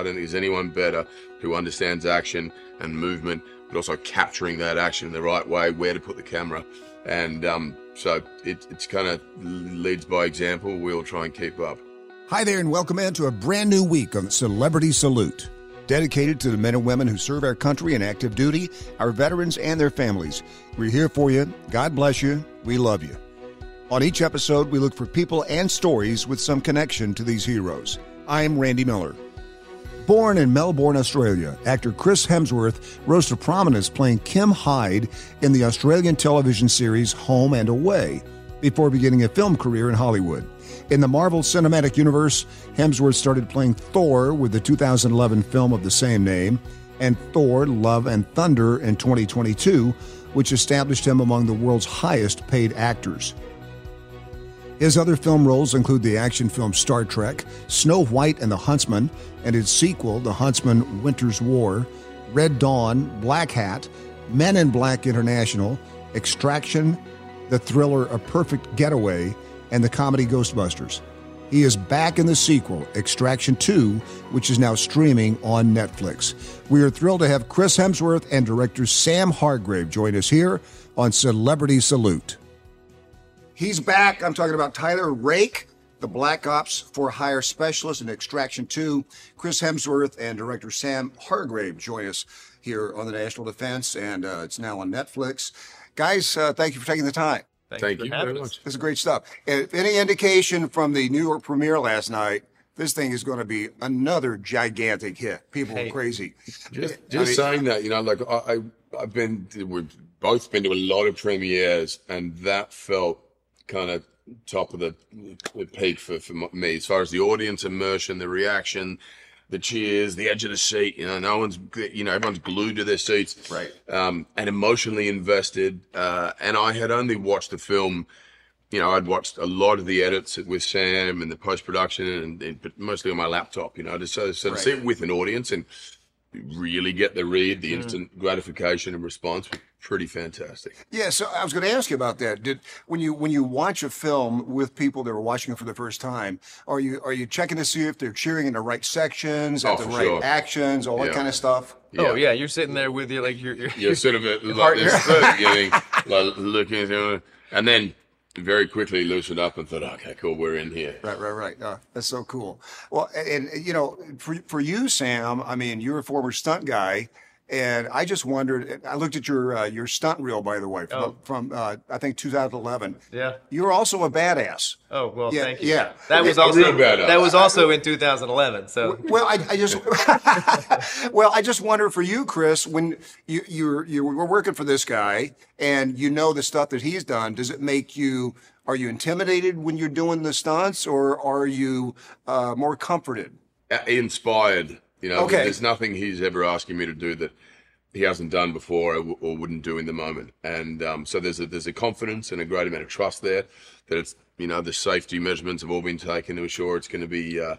I don't think there's anyone better who understands action and movement, but also capturing that action in the right way, where to put the camera. And um, so it, it's kind of leads by example. We'll try and keep up. Hi there, and welcome into a brand new week of Celebrity Salute. Dedicated to the men and women who serve our country in active duty, our veterans, and their families. We're here for you. God bless you. We love you. On each episode, we look for people and stories with some connection to these heroes. I'm Randy Miller. Born in Melbourne, Australia, actor Chris Hemsworth rose to prominence playing Kim Hyde in the Australian television series Home and Away before beginning a film career in Hollywood. In the Marvel Cinematic Universe, Hemsworth started playing Thor with the 2011 film of the same name and Thor Love and Thunder in 2022, which established him among the world's highest paid actors. His other film roles include the action film Star Trek, Snow White and the Huntsman, and its sequel, The Huntsman Winter's War, Red Dawn, Black Hat, Men in Black International, Extraction, the thriller A Perfect Getaway, and the comedy Ghostbusters. He is back in the sequel, Extraction 2, which is now streaming on Netflix. We are thrilled to have Chris Hemsworth and director Sam Hargrave join us here on Celebrity Salute. He's back. I'm talking about Tyler Rake, the Black Ops for Hire Specialist in Extraction 2. Chris Hemsworth and director Sam Hargrave join us here on the National Defense, and uh, it's now on Netflix. Guys, uh, thank you for taking the time. Thank, Thank you very much. This is great stuff. If any indication from the New York premiere last night, this thing is going to be another gigantic hit. People hey. are crazy. Just, just I mean, saying that, you know, like I, I, I've been, we've both been to a lot of premieres, and that felt kind of top of the, the peak for, for me as far as the audience immersion, the reaction, the cheers, the edge of the seat. You know, no one's, you know, everyone's glued to their seats. Right. Um, and emotionally invested. Uh, and I had only watched the film, you know, I'd watched a lot of the edits with Sam and the post production and, and, but mostly on my laptop, you know, just so, so right. to sit with an audience and really get the read, the mm. instant gratification and response pretty fantastic. Yeah, so I was going to ask you about that. Did when you when you watch a film with people that are watching it for the first time, are you are you checking to see if they're cheering in the right sections, at oh, the right sure. actions, all yeah. that kind of stuff? Yeah. Oh yeah, you're sitting there with you like you're you're, you're sort of like this, beginning, like looking at him, and then very quickly loosened up and thought, okay, cool, we're in here. Right, right, right. Oh, that's so cool. Well, and, and you know, for for you, Sam, I mean, you're a former stunt guy. And I just wondered. I looked at your uh, your stunt reel, by the way, from, oh. from uh, I think 2011. Yeah, you're also a badass. Oh well, yeah, thank you. Yeah, that was also that was also in 2011. So well, I, I just well, I just wonder for you, Chris, when you you you were working for this guy and you know the stuff that he's done, does it make you are you intimidated when you're doing the stunts, or are you uh, more comforted? Inspired you know, okay. there's nothing he's ever asking me to do that he hasn't done before or, or wouldn't do in the moment. And um, so there's a there's a confidence and a great amount of trust there that it's you know the safety measurements have all been taken to assure it's going to be uh,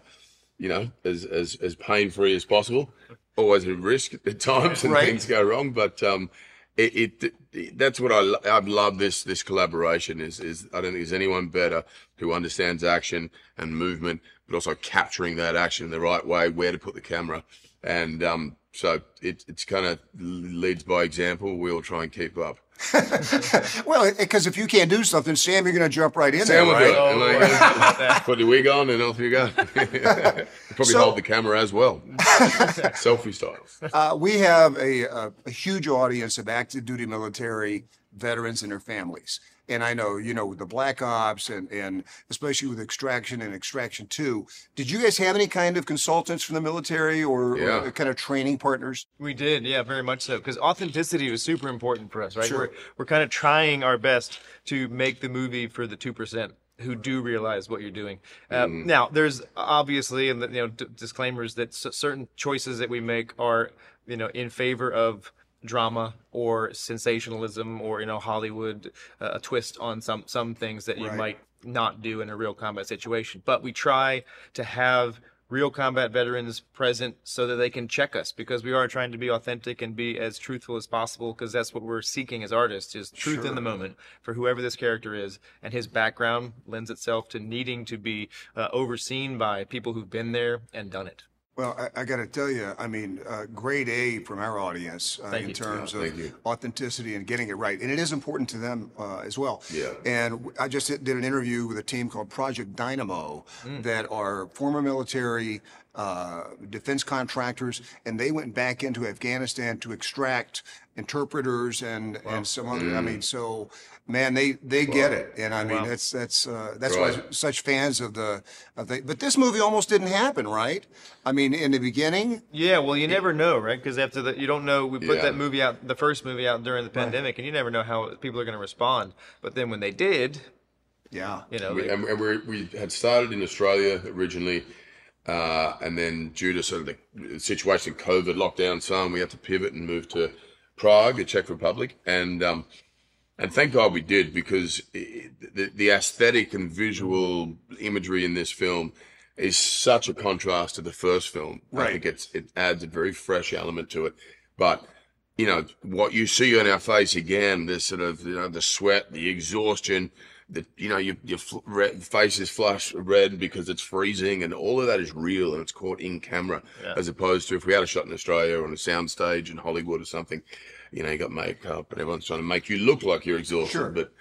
you know as as as pain free as possible. Always a risk at times and right. things go wrong, but um, it, it, it, that's what I I love this this collaboration is is I don't think there's anyone better who understands action and movement, but also capturing that action in the right way, where to put the camera, and um, so it it's kind of leads by example. We'll try and keep up. well, because if you can't do something, Sam, you're going to jump right in Sam there, right? Oh, right. Put the wig on and off you go. probably so, hold the camera as well, selfie style. Uh, we have a, a, a huge audience of active duty military veterans and their families. And I know, you know, with the Black Ops and, and especially with Extraction and Extraction 2, did you guys have any kind of consultants from the military or, yeah. or kind of training partners? We did, yeah, very much so. Because authenticity was super important for us, right? Sure. We're, we're kind of trying our best to make the movie for the 2% who do realize what you're doing. Uh, mm. Now, there's obviously, and you know, d- disclaimers that c- certain choices that we make are, you know, in favor of drama or sensationalism or you know Hollywood uh, a twist on some some things that you right. might not do in a real combat situation. But we try to have real combat veterans present so that they can check us because we are trying to be authentic and be as truthful as possible because that's what we're seeking as artists is truth sure. in the moment for whoever this character is and his background lends itself to needing to be uh, overseen by people who've been there and done it Well, I, I got to tell you, I mean, uh, grade A from our audience uh, in you. terms Yeah, of authenticity and getting it right, and it is important to them uh, as well. Yeah. And I just did an interview with a team called Project Dynamo that are former military uh, defense contractors, and they went back into Afghanistan to extract interpreters and and some other. I mean, so man, they they get it, and I mean that's that's uh, that's why such fans of the of the. But this movie almost didn't happen, right? I mean, in the beginning, Yeah, well, you never know, right? Because after the, you don't know. We put Yeah. that movie out, the first movie out during the pandemic, and you never know how people are going to respond. But then when they did, yeah. you know, We, they- and, and we we had started in Australia originally, uh, and then due to sort of the situation, COVID lockdown, so on, we had to pivot and move to Prague, the Czech Republic, and um, and thank God we did because i the the aesthetic and visual imagery in this film is such a contrast to the first film. I think it's it adds a very fresh element to it, but. You know what you see on our face again. This sort of you know the sweat, the exhaustion, the you know your your fl- red, face is flush red because it's freezing, and all of that is real and it's caught in camera, as opposed to if we had a shot in Australia or on a soundstage in Hollywood or something. You know, you got makeup and everyone's trying to make you look like you're exhausted, Sure. but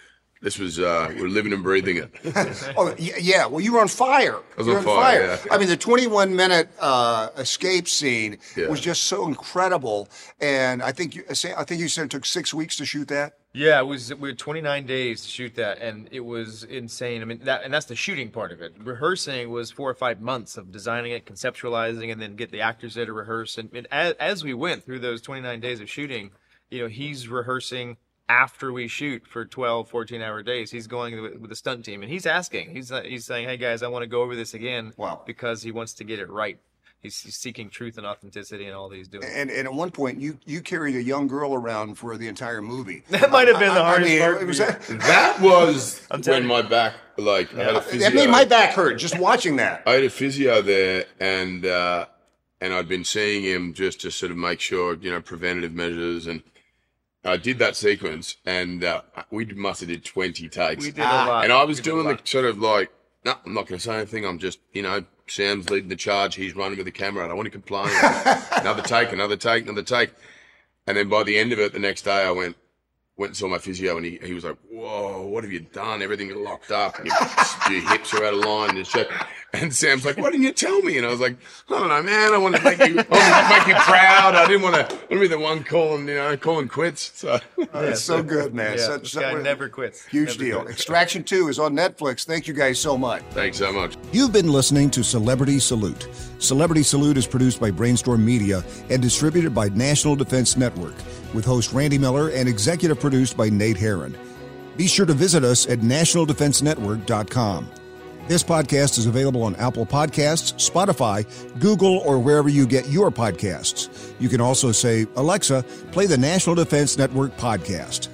this was uh, we're living and breathing it. Oh yeah, well you were on fire. I was you were on fire, yeah. I mean, the 21 minute uh, escape scene Yeah. was just so incredible, and I think you I think you said it took six weeks to shoot that. yeah, it was we had 29 days to shoot that, and it was insane. I mean, that and that's the shooting part of it. Rehearsing was four or five months of designing it, conceptualizing, and then get the actors there to rehearse. And, and as, as we went through those 29 days of shooting, you know, he's rehearsing after we shoot for 12 14 hour days he's going with, with the stunt team and he's asking he's he's saying hey guys i want to go over this again Wow. because he wants to get it right he's, he's seeking truth and authenticity and all that he's doing And, and at one point, you you carried a young girl around for the entire movie. that might have been the I hardest mean, part was for you. that, that was telling when you. my back, like, I had a physio. that made my back hurt just watching that. I had a physio there, and uh, and I'd been seeing him just to sort of make sure, you know, preventative measures, and I did that sequence, and uh, we must have did twenty takes, we did a lot and I was We doing the sort of like, no, I'm not going to say anything. I'm just, you know, Sam's leading the charge. He's running with the camera. I don't want to complain. another take, another take, another take, and then by the end of it, the next day, I went. Went and saw my physio, and he, he was like, "Whoa, what have you done? Everything's locked up. And your, your hips are out of line." And, shit. and Sam's like, "Why didn't you tell me?" And I was like, "I don't know, man. I want to make you, I wanted to make you proud. I didn't want to, want to be the one calling, you know, calling quits." So Oh, it's so good, man. yeah, Such- this such- guy never quits Huge Never deal. quits. Extraction 2 is on Netflix. Thank you guys so much. thanks so much. You've been listening to Celebrity Salute. Celebrity Salute is produced by Brainstorm Media and distributed by National Defense Network, with host Randy Miller and executive produced by Nate Herron. Be sure to visit us at nationaldefensenetwork.com. This podcast is available on Apple Podcasts, Spotify, Google, or wherever you get your podcasts. You can also say, Alexa, play the National Defense Network podcast.